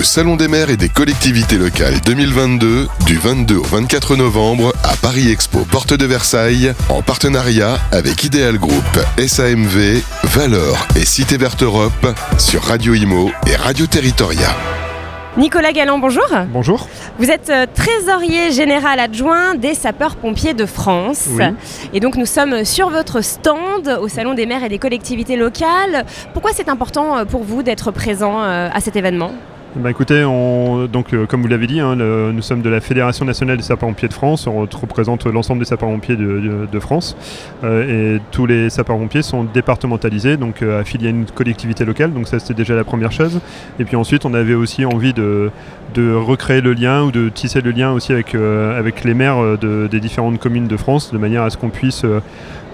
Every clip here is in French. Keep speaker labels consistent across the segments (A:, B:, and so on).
A: Le Salon des maires et des collectivités locales 2022 du 22 au 24 novembre à Paris Expo Porte de Versailles en partenariat avec Ideal Group, SAMV, Valor et Cité Verte Europe sur Radio Imo et Radio Territoria.
B: Nicolas Galland, bonjour.
C: Bonjour.
B: Vous êtes euh, trésorier général adjoint des sapeurs-pompiers de France.
C: Oui.
B: Et donc nous sommes sur votre stand au Salon des maires et des collectivités locales. Pourquoi c'est important euh, pour vous d'être présent euh, à cet événement?
C: Bah, écoutez, on- donc, euh, comme vous l'avez dit, hein, nous sommes de la Fédération nationale des sapeurs-pompiers de France. On représente l'ensemble des sapeurs-pompiers de, de- France. Euh, et tous les sapeurs-pompiers sont départementalisés, donc euh, affiliés à une collectivité locale. Donc ça, c'était déjà la première chose. Et puis ensuite, on avait aussi envie de, de recréer le lien ou de tisser le lien aussi avec, avec les maires de- des différentes communes de France, de manière à ce qu'on puisse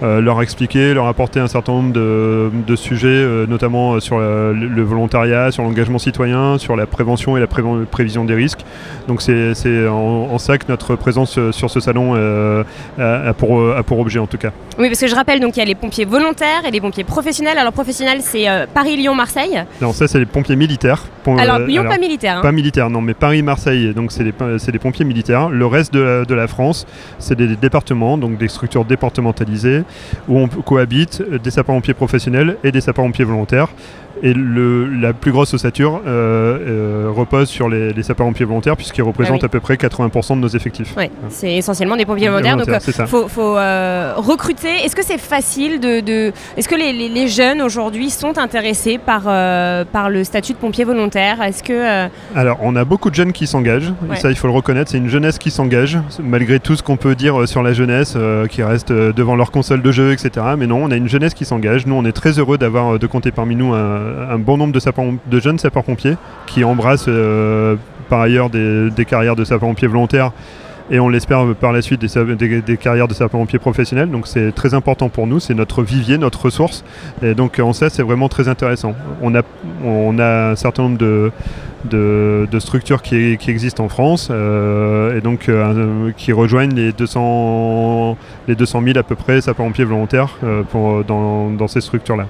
C: euh, leur expliquer, leur apporter un certain nombre de, de sujets, euh, notamment euh, sur le, volontariat, sur l'engagement citoyen, sur la prévention et la prévision des risques. Donc c'est en, en ça que notre présence sur ce salon euh, a, a pour, a pour objet en tout cas.
B: Oui, parce que je rappelle, donc il y a les pompiers volontaires et les pompiers professionnels. Alors professionnels, c'est Paris, Lyon, Marseille.
C: Non, ça c'est les pompiers militaires. Pom-
B: Alors Lyon,
C: alors,
B: pas militaire. hein.
C: Pas militaires, non, mais Paris-Marseille, donc c'est les, les pompiers militaires. Le reste de la, de la France, c'est des départements, donc des structures départementalisées, où on cohabite euh, des sapeurs-pompiers professionnels et des sapeurs-pompiers volontaires. Et le, la plus grosse ossature euh, euh, repose sur les, les sapeurs-pompiers volontaires, puisqu'ils représentent
B: Ah oui.
C: à peu près 80% de nos effectifs.
B: Ouais, c'est essentiellement des pompiers volontaires. Donc
C: Volontaires,
B: euh, faut, faut, euh, recruter. Est-ce que c'est facile de, de- Est-ce que les, les- les jeunes aujourd'hui sont intéressés par, par le statut de pompier volontaire? Est-ce que
C: Alors, on a beaucoup de jeunes qui s'engagent,
B: Ouais.
C: ça il faut le reconnaître, c'est une jeunesse qui s'engage, malgré tout ce qu'on peut dire sur la jeunesse, qui reste devant leur console de jeu, etc. Mais non, on a une jeunesse qui s'engage. Nous, on est très heureux d'avoir de compter parmi nous un, un bon nombre de, jeunes sapeurs-pompiers qui embrassent euh, par ailleurs des, carrières de sapeurs-pompiers volontaires. Et on l'espère par la suite des, carrières de sapeurs-pompiers professionnels. Donc c'est très important pour nous, c'est notre vivier, notre ressource. Et donc en ça, c'est vraiment très intéressant. On a, un certain nombre de, structures qui, existent en France euh, et donc euh, qui rejoignent les 200, les 200 000 à peu près sapeurs-pompiers volontaires dans ces structures-là.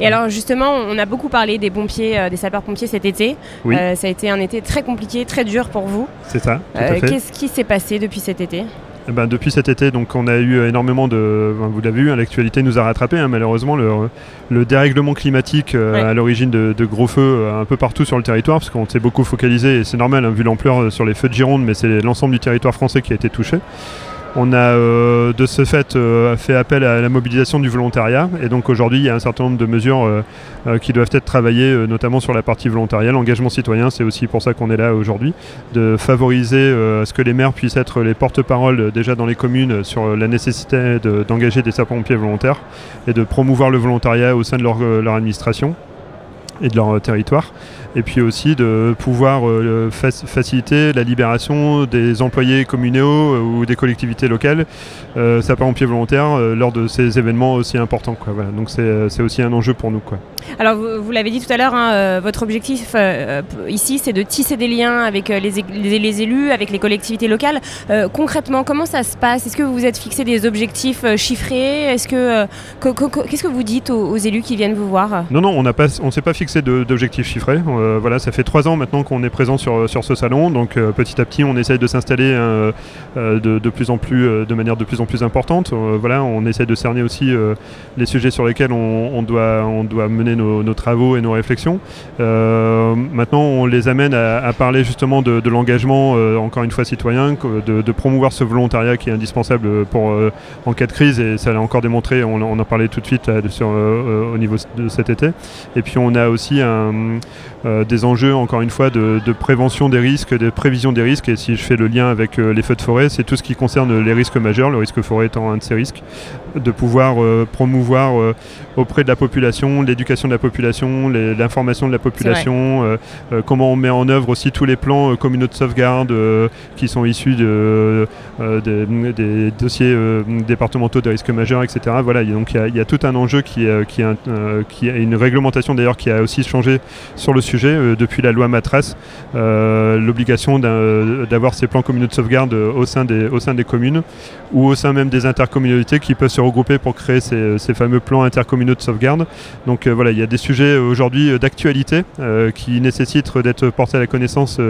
B: Et alors justement, on a beaucoup parlé des pompiers, euh, des sapeurs-pompiers cet été.
C: Oui.
B: Euh, ça a été un été très compliqué, très dur pour vous.
C: C'est ça,
B: Euh. Qu'est-ce qui s'est passé depuis cet été
C: Eh ben, depuis cet été, donc, on a eu énormément de. vous l'avez vu, hein, l'actualité nous a rattrapé. hein, malheureusement, le, le dérèglement climatique euh,
B: Ouais.
C: à l'origine de, de gros feux euh, un peu partout sur le territoire, parce qu'on s'est beaucoup focalisé, et c'est normal, hein, vu l'ampleur euh, sur les feux de Gironde, mais c'est l'ensemble du territoire français qui a été touché. On a euh, de ce fait euh, fait appel à la mobilisation du volontariat et donc aujourd'hui il y a un certain nombre de mesures euh, qui doivent être travaillées notamment sur la partie volontariat. L'engagement citoyen c'est aussi pour ça qu'on est là aujourd'hui, de favoriser à ce que les maires puissent être les porte-parole déjà dans les communes sur la nécessité de- d'engager des sapeurs-pompiers volontaires et de promouvoir le volontariat au sein de leur administration et de leur euh, territoire. Et puis aussi de pouvoir euh, fac- faciliter la libération des employés communaux euh, ou des collectivités locales, sapeurs-pompiers volontaires, lors de ces événements aussi importants. Donc c'est aussi un enjeu pour nous.
B: Alors vous, l'avez dit tout à l'heure, hein, euh, votre objectif euh, euh, ici, c'est de tisser des liens avec les, élus, avec les collectivités locales. Concrètement, comment ça se passe? Est-ce que vous vous êtes fixé des objectifs chiffrés? Est-ce que qu'est-ce que vous dites aux, élus qui viennent vous voir?
C: Non, non, on n'a pas, on s'est pas fixé d'objectifs chiffrés. Voilà, ça fait trois ans maintenant qu'on est présent sur, sur ce salon, donc petit à petit, on essaye de s'installer de, plus en plus, de manière de plus en plus importante. Voilà, on essaye de cerner aussi les sujets sur lesquels on doit, on doit mener nos, travaux et nos réflexions. Euh, maintenant, on les amène à, parler justement de, l'engagement, euh, encore une fois citoyen, de, promouvoir ce volontariat qui est indispensable pour, euh, en cas de crise, et ça l'a encore démontré, on, en parlait tout de suite au niveau de cet été. Et puis on a aussi des enjeux, encore une fois, de, prévention des risques, de prévision des risques. Et si je fais le lien avec les feux de forêt, c'est tout ce qui concerne les risques majeurs, le risque forêt étant un de ces risques, de pouvoir promouvoir auprès de la population l'éducation de la population, l'information de la population, euh, euh, comment on met en œuvre aussi tous les plans euh, communaux de sauvegarde qui sont issus de, des, des dossiers départementaux de risques majeurs, etc. Voilà, il y a- donc il y a, il y a tout un enjeu qui, a une réglementation d'ailleurs qui a aussi changé sur le sujet depuis la loi Matras, l'obligation d'avoir ces plans communaux de sauvegarde au sein, des, au sein des communes ou au sein même des intercommunalités qui peuvent se regrouper pour créer ces, ces fameux plans intercommunaux de sauvegarde. Donc euh, voilà, il y a des sujets aujourd'hui d'actualité qui nécessitent d'être portés à la connaissance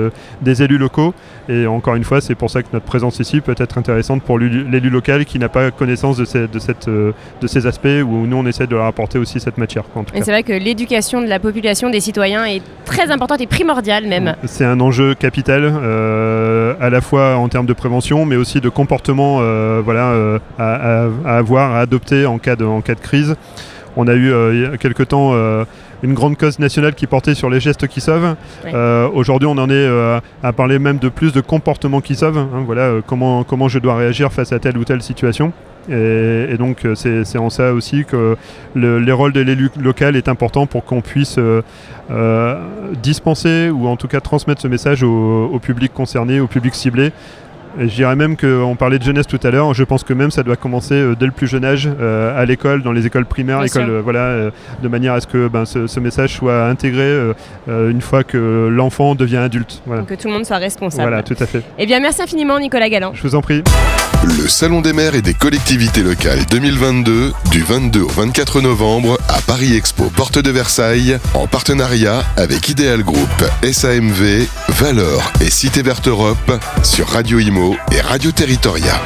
C: des élus locaux. Et encore une fois, c'est pour ça que notre présence ici peut être intéressante pour l'élu local qui n'a pas connaissance de ces, de, cette, de ces aspects où nous on essaie de leur apporter aussi cette matière.
B: Et c'est vrai que l'éducation de la population, des citoyens est très importante et primordiale même.
C: C'est un enjeu capital, à la fois en termes de prévention, mais aussi de comportement voilà, à, à, avoir, à adopter en cas de, en cas de crise. On a eu euh, il y a quelque temps euh, une grande cause nationale qui portait sur les gestes qui sauvent. Euh, aujourd'hui, on en est à parler même de plus de comportements qui sauvent. Hein, voilà, comment, comment je dois réagir face à telle ou telle situation. Et, donc, c'est en ça aussi que le, les rôles de l'élu local est important pour qu'on puisse dispenser ou en tout cas transmettre ce message au, au public concerné, au public ciblé, je dirais même qu'on parlait de jeunesse tout à l'heure, je pense que même ça doit commencer euh, dès le plus jeune âge, euh, à l'école, dans les écoles primaires, euh, voilà, de manière à ce que ben, ce, message soit intégré une fois que l'enfant devient adulte.
B: Voilà. que tout le monde soit responsable.
C: Voilà, tout à fait.
B: Eh bien, merci infiniment, Nicolas Galland.
C: Je vous en prie.
A: Le Salon des maires et des collectivités locales 2022, du 22 au 24 novembre, à Paris Expo, porte de Versailles, en partenariat avec Ideal Group, SAMV, Valor et Cité Verte Europe, sur Radio Imo et Radio Territoria.